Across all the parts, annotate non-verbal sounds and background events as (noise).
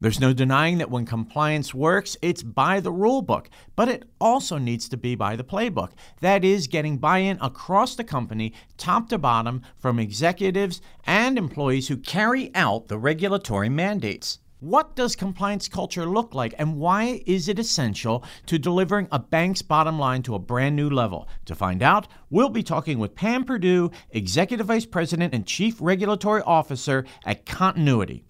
There's no denying that when compliance works, it's by the rule book, but it also needs to be by the playbook. That is, getting buy in across the company, top to bottom, from executives and employees who carry out the regulatory mandates. What does compliance culture look like, and why is it essential to delivering a bank's bottom line to a brand new level? To find out, we'll be talking with Pam Perdue, Executive Vice President and Chief Regulatory Officer at Continuity.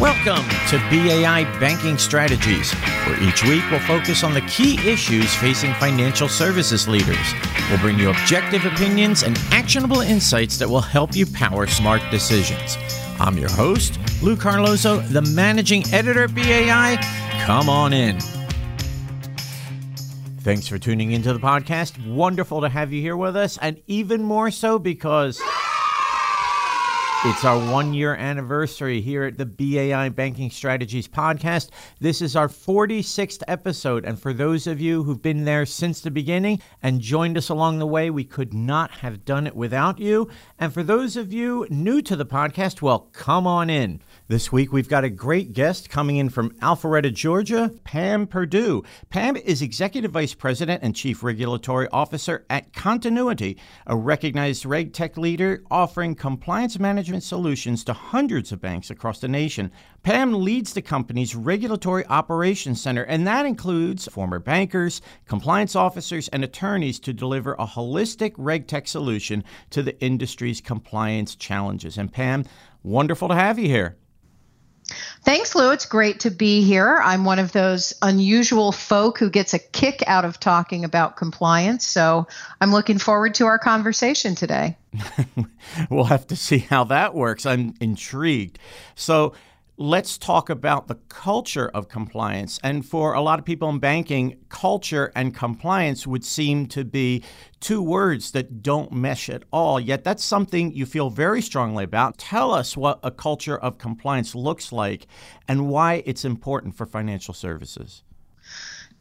Welcome to BAI Banking Strategies, where each week we'll focus on the key issues facing financial services leaders. We'll bring you objective opinions and actionable insights that will help you power smart decisions. I'm your host, Lou Carlozo, the managing editor at BAI. Come on in. Thanks for tuning into the podcast. Wonderful to have you here with us, and even more so because. It's our one year anniversary here at the BAI Banking Strategies podcast. This is our 46th episode. And for those of you who've been there since the beginning and joined us along the way, we could not have done it without you. And for those of you new to the podcast, well, come on in. This week, we've got a great guest coming in from Alpharetta, Georgia, Pam Perdue. Pam is Executive Vice President and Chief Regulatory Officer at Continuity, a recognized reg tech leader offering compliance management solutions to hundreds of banks across the nation. Pam leads the company's Regulatory Operations Center, and that includes former bankers, compliance officers, and attorneys to deliver a holistic reg tech solution to the industry's compliance challenges. And Pam, wonderful to have you here. Thanks, Lou. It's great to be here. I'm one of those unusual folk who gets a kick out of talking about compliance. So I'm looking forward to our conversation today. (laughs) we'll have to see how that works. I'm intrigued. So, let's talk about the culture of compliance. And for a lot of people in banking, culture and compliance would seem to be two words that don't mesh at all. Yet that's something you feel very strongly about. Tell us what a culture of compliance looks like and why it's important for financial services.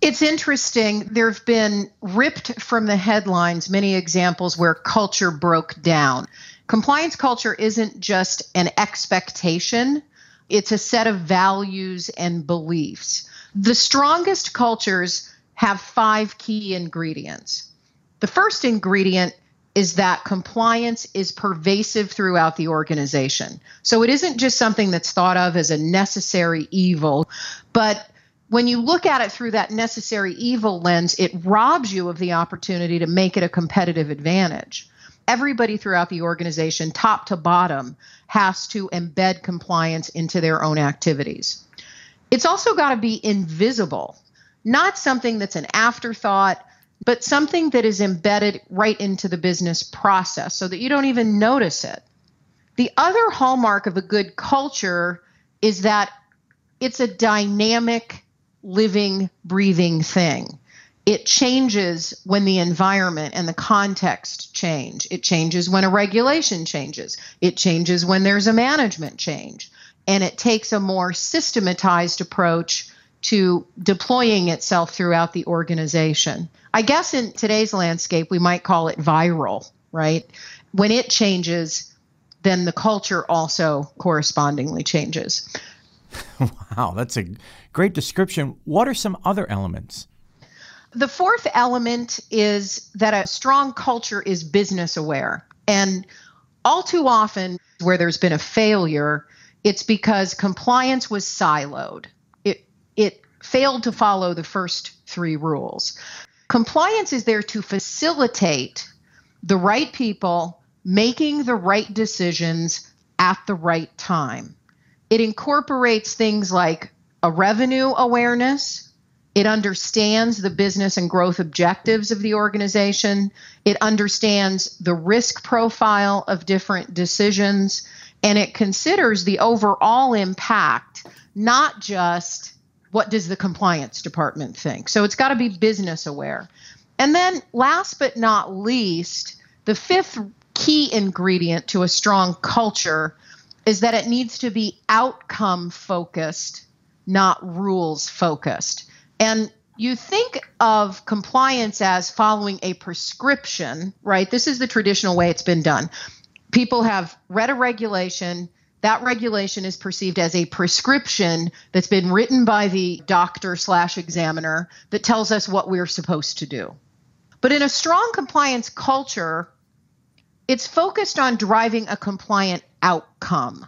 It's interesting. There have been ripped from the headlines many examples where culture broke down. Compliance culture isn't just an expectation it's a set of values and beliefs. The strongest cultures have five key ingredients. The first ingredient is that compliance is pervasive throughout the organization. So it isn't just something that's thought of as a necessary evil, but when you look at it through that necessary evil lens, it robs you of the opportunity to make it a competitive advantage everybody throughout the organization, top to bottom, has to embed compliance into their own activities. It's also got to be invisible, not something that's an afterthought, but something that is embedded right into the business process so that you don't even notice it. The other hallmark of a good culture is that it's a dynamic, living, breathing thing it changes when the environment and the context change. It changes when a regulation changes. It changes when there's a management change. And it takes a more systematized approach to deploying itself throughout the organization. I guess in today's landscape, we might call it viral, right? When it changes, then the culture also correspondingly changes. (laughs) Wow, that's a great description. What are some other elements? The fourth element is that a strong culture is business aware. And all too often, where there's been a failure, it's because compliance was siloed. It, it failed to follow the first three rules. Compliance is there to facilitate the right people making the right decisions at the right time. It incorporates things like a revenue awareness, it understands the business and growth objectives of the organization. It understands the risk profile of different decisions. And it considers the overall impact, not just what does the compliance department think. So it's got to be business aware. And then, last but not least, the fifth key ingredient to a strong culture is that it needs to be outcome focused, not rules focused. And you think of compliance as following a prescription, right? This is the traditional way it's been done. People have read a regulation. That regulation is perceived as a prescription that's been written by the doctor slash examiner that tells us what we're supposed to do. But in a strong compliance culture, it's focused on driving a compliant outcome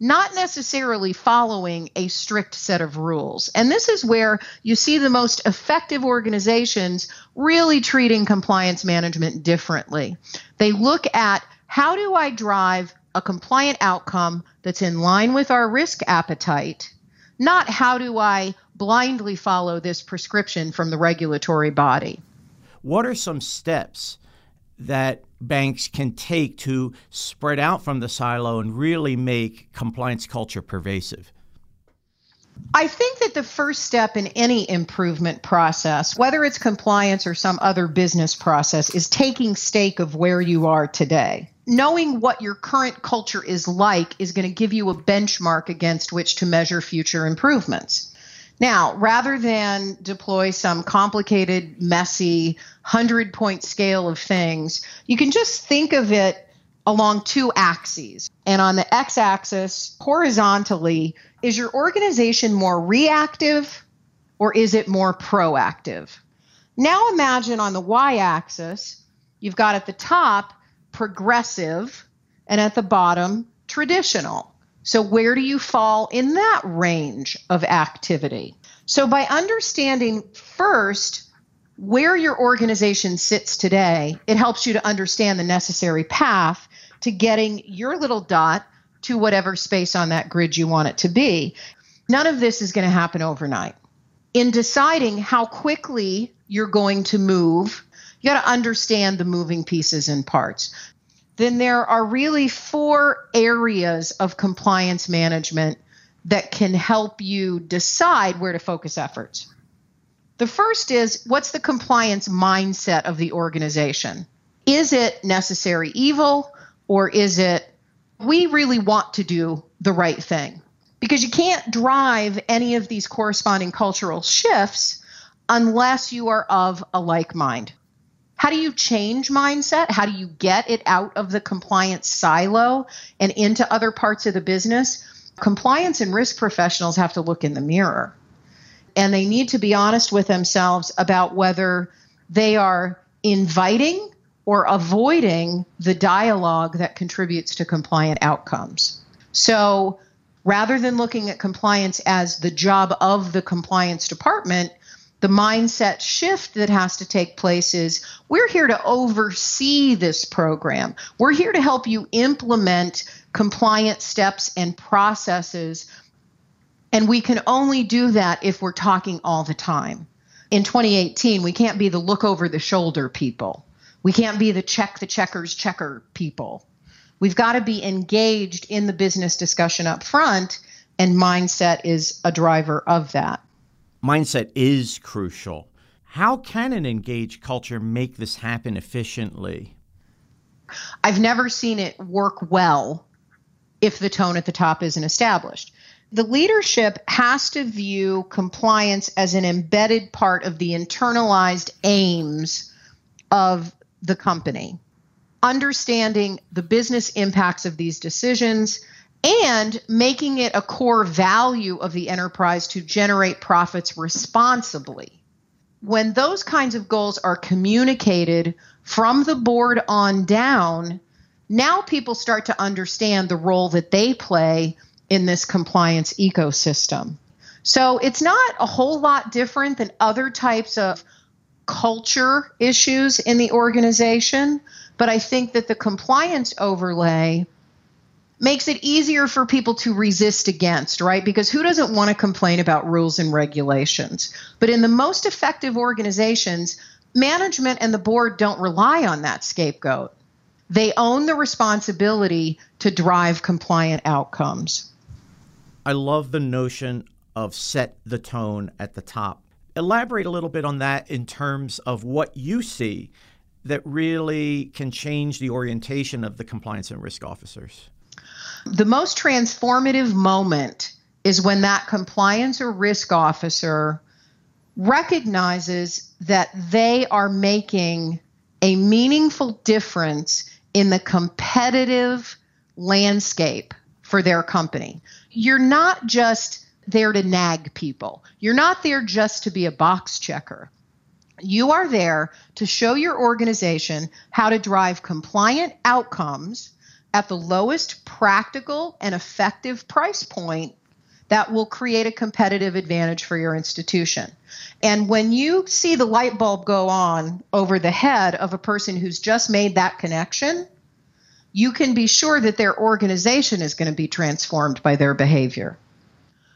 not necessarily following a strict set of rules. And this is where you see the most effective organizations really treating compliance management differently. They look at how do I drive a compliant outcome that's in line with our risk appetite, not how do I blindly follow this prescription from the regulatory body. What are some steps that banks can take to spread out from the silo and really make compliance culture pervasive? I think that the first step in any improvement process, whether it's compliance or some other business process, is taking stake of where you are today. Knowing what your current culture is like is going to give you a benchmark against which to measure future improvements. Now, rather than deploy some complicated, messy, 100 point scale of things, you can just think of it along two axes. And on the x axis, horizontally, is your organization more reactive or is it more proactive? Now imagine on the y axis, you've got at the top progressive and at the bottom traditional. So, where do you fall in that range of activity? So, by understanding first where your organization sits today, it helps you to understand the necessary path to getting your little dot to whatever space on that grid you want it to be. None of this is going to happen overnight. In deciding how quickly you're going to move, you got to understand the moving pieces and parts then there are really four areas of compliance management that can help you decide where to focus efforts. The first is what's the compliance mindset of the organization? Is it necessary evil or is it we really want to do the right thing? Because you can't drive any of these corresponding cultural shifts unless you are of a like mind. How do you change mindset? How do you get it out of the compliance silo and into other parts of the business? Compliance and risk professionals have to look in the mirror and they need to be honest with themselves about whether they are inviting or avoiding the dialogue that contributes to compliant outcomes. So rather than looking at compliance as the job of the compliance department, the mindset shift that has to take place is we're here to oversee this program. We're here to help you implement compliant steps and processes. And we can only do that if we're talking all the time. In 2018, we can't be the look over the shoulder people. We can't be the check the checkers checker people. We've got to be engaged in the business discussion up front, and mindset is a driver of that mindset is crucial. How can an engaged culture make this happen efficiently? I've never seen it work well if the tone at the top isn't established. The leadership has to view compliance as an embedded part of the internalized aims of the company. Understanding the business impacts of these decisions, and making it a core value of the enterprise to generate profits responsibly. When those kinds of goals are communicated from the board on down, now people start to understand the role that they play in this compliance ecosystem. So it's not a whole lot different than other types of culture issues in the organization, but I think that the compliance overlay makes it easier for people to resist against, right? Because who doesn't want to complain about rules and regulations? But in the most effective organizations, management and the board don't rely on that scapegoat. They own the responsibility to drive compliant outcomes. I love the notion of set the tone at the top. Elaborate a little bit on that in terms of what you see that really can change the orientation of the compliance and risk officers. The most transformative moment is when that compliance or risk officer recognizes that they are making a meaningful difference in the competitive landscape for their company. You're not just there to nag people, you're not there just to be a box checker. You are there to show your organization how to drive compliant outcomes at the lowest practical and effective price point that will create a competitive advantage for your institution. And when you see the light bulb go on over the head of a person who's just made that connection, you can be sure that their organization is going to be transformed by their behavior.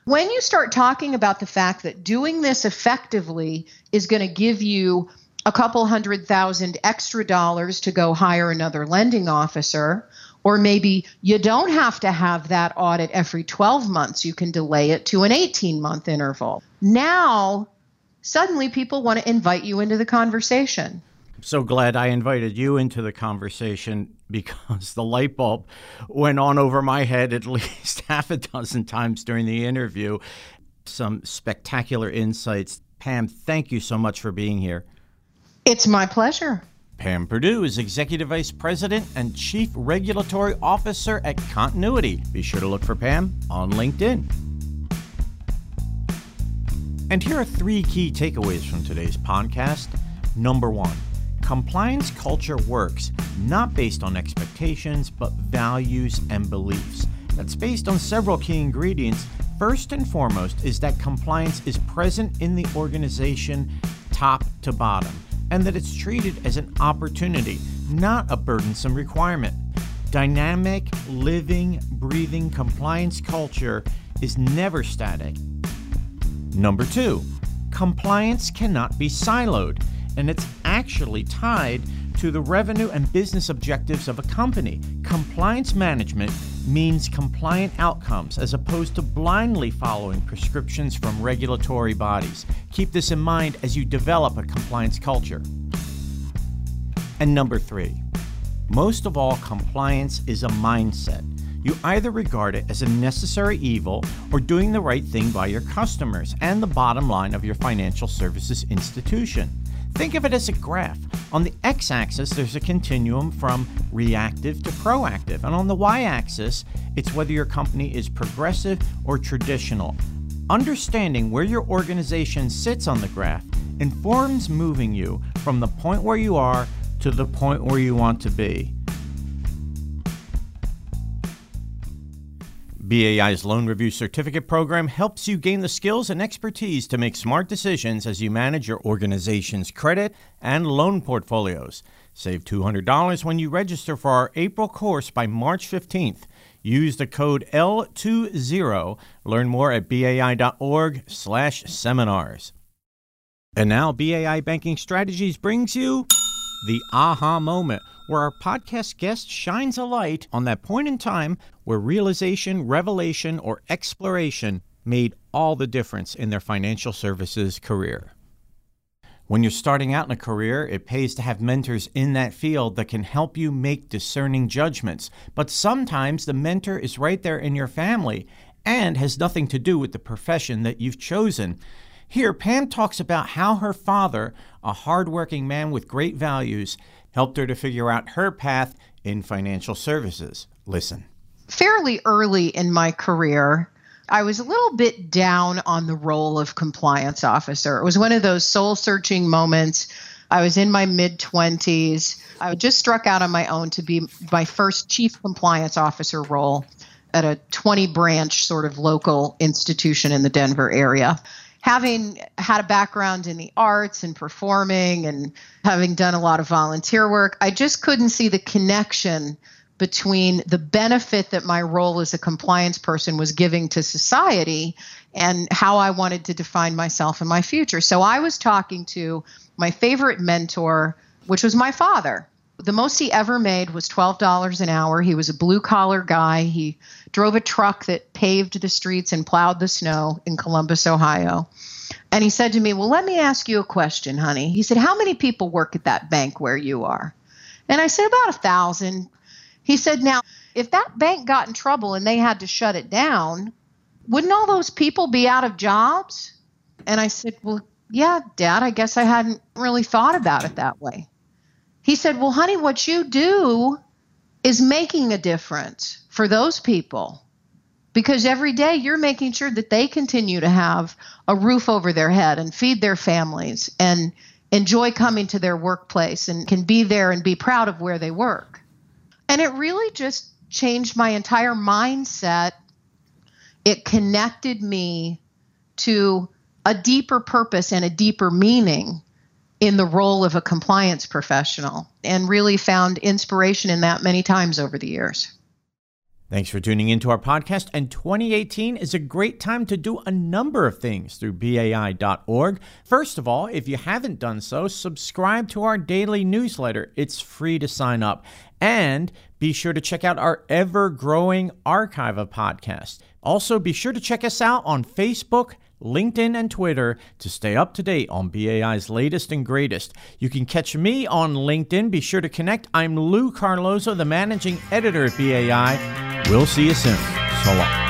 When you start talking about the fact that doing this effectively is going to give you a couple hundred thousand extra dollars to go hire another lending officer, or maybe you don't have to have that audit every 12 months, you can delay it to an 18 month interval. Now, suddenly people want to invite you into the conversation so glad I invited you into the conversation (laughs) because the light bulb went on over my head at (laughs) least half a dozen times during the interview. Some spectacular insights. Pam, thank you so much for being here. It's my pleasure. Pam Perdue is Executive Vice President and Chief Regulatory Officer at Continuity. Be sure to look for Pam on LinkedIn. And here are three key takeaways from today's podcast. Number one, Compliance culture works not based on expectations, but values and beliefs. That's based on several key ingredients. First and foremost is that compliance is present in the organization top to bottom, and that it's treated as an opportunity, not a burdensome requirement. Dynamic, living, breathing compliance culture is never static. Number two, compliance cannot be siloed and it's actually tied to the revenue and business objectives of a company. Compliance management means compliant outcomes as opposed to blindly following prescriptions from regulatory bodies. Keep this in mind as you develop a compliance culture. And number three, most of all, compliance is a mindset. You either regard it as a necessary evil or doing the right thing by your customers and the bottom line of your financial services institution. Think of it as a graph. On the x axis, there's a continuum from reactive to proactive, and on the y axis, it's whether your company is progressive or traditional. Understanding where your organization sits on the graph informs moving you from the point where you are to the point where you want to be. BAI's Loan Review Certificate Program helps you gain the skills and expertise to make smart decisions as you manage your organization's credit and loan portfolios. Save $200 when you register for our April course by March 15th. Use the code L20. Learn more at bai.org/seminars. And now BAI Banking Strategies brings you the aha moment where our podcast guest shines a light on that point in time where realization, revelation, or exploration made all the difference in their financial services career. When you're starting out in a career, it pays to have mentors in that field that can help you make discerning judgments. But sometimes the mentor is right there in your family and has nothing to do with the profession that you've chosen. Here, Pam talks about how her father, a hardworking man with great values, helped her to figure out her path in financial services. Listen. Fairly early in my career, I was a little bit down on the role of compliance officer. It was one of those soul searching moments. I was in my mid 20s. I just struck out on my own to be my first chief compliance officer role at a 20 branch sort of local institution in the Denver area having had a background in the arts and performing and having done a lot of volunteer work, I just couldn't see the connection between the benefit that my role as a compliance person was giving to society and how I wanted to define myself in my future. So I was talking to my favorite mentor, which was my father. The most he ever made was $12 an hour. He was a blue collar guy. He drove a truck that paved the streets and plowed the snow in Columbus, Ohio. And he said to me, Well, let me ask you a question, honey. He said, How many people work at that bank where you are? And I said, About a thousand. He said, Now, if that bank got in trouble and they had to shut it down, wouldn't all those people be out of jobs? And I said, Well, yeah, Dad, I guess I hadn't really thought about it that way. He said, Well, honey, what you do is making a difference for those people because every day you're making sure that they continue to have a roof over their head and feed their families and enjoy coming to their workplace and can be there and be proud of where they work. And it really just changed my entire mindset. It connected me to a deeper purpose and a deeper meaning in the role of a compliance professional and really found inspiration in that many times over the years. Thanks for tuning into our podcast. And 2018 is a great time to do a number of things through BAI.org. First of all, if you haven't done so, subscribe to our daily newsletter. It's free to sign up. And be sure to check out our ever growing archive of podcasts. Also, be sure to check us out on Facebook, LinkedIn, and Twitter to stay up to date on BAI's latest and greatest. You can catch me on LinkedIn. Be sure to connect. I'm Lou Carlozo, the managing editor at BAI. We'll see you soon. So long.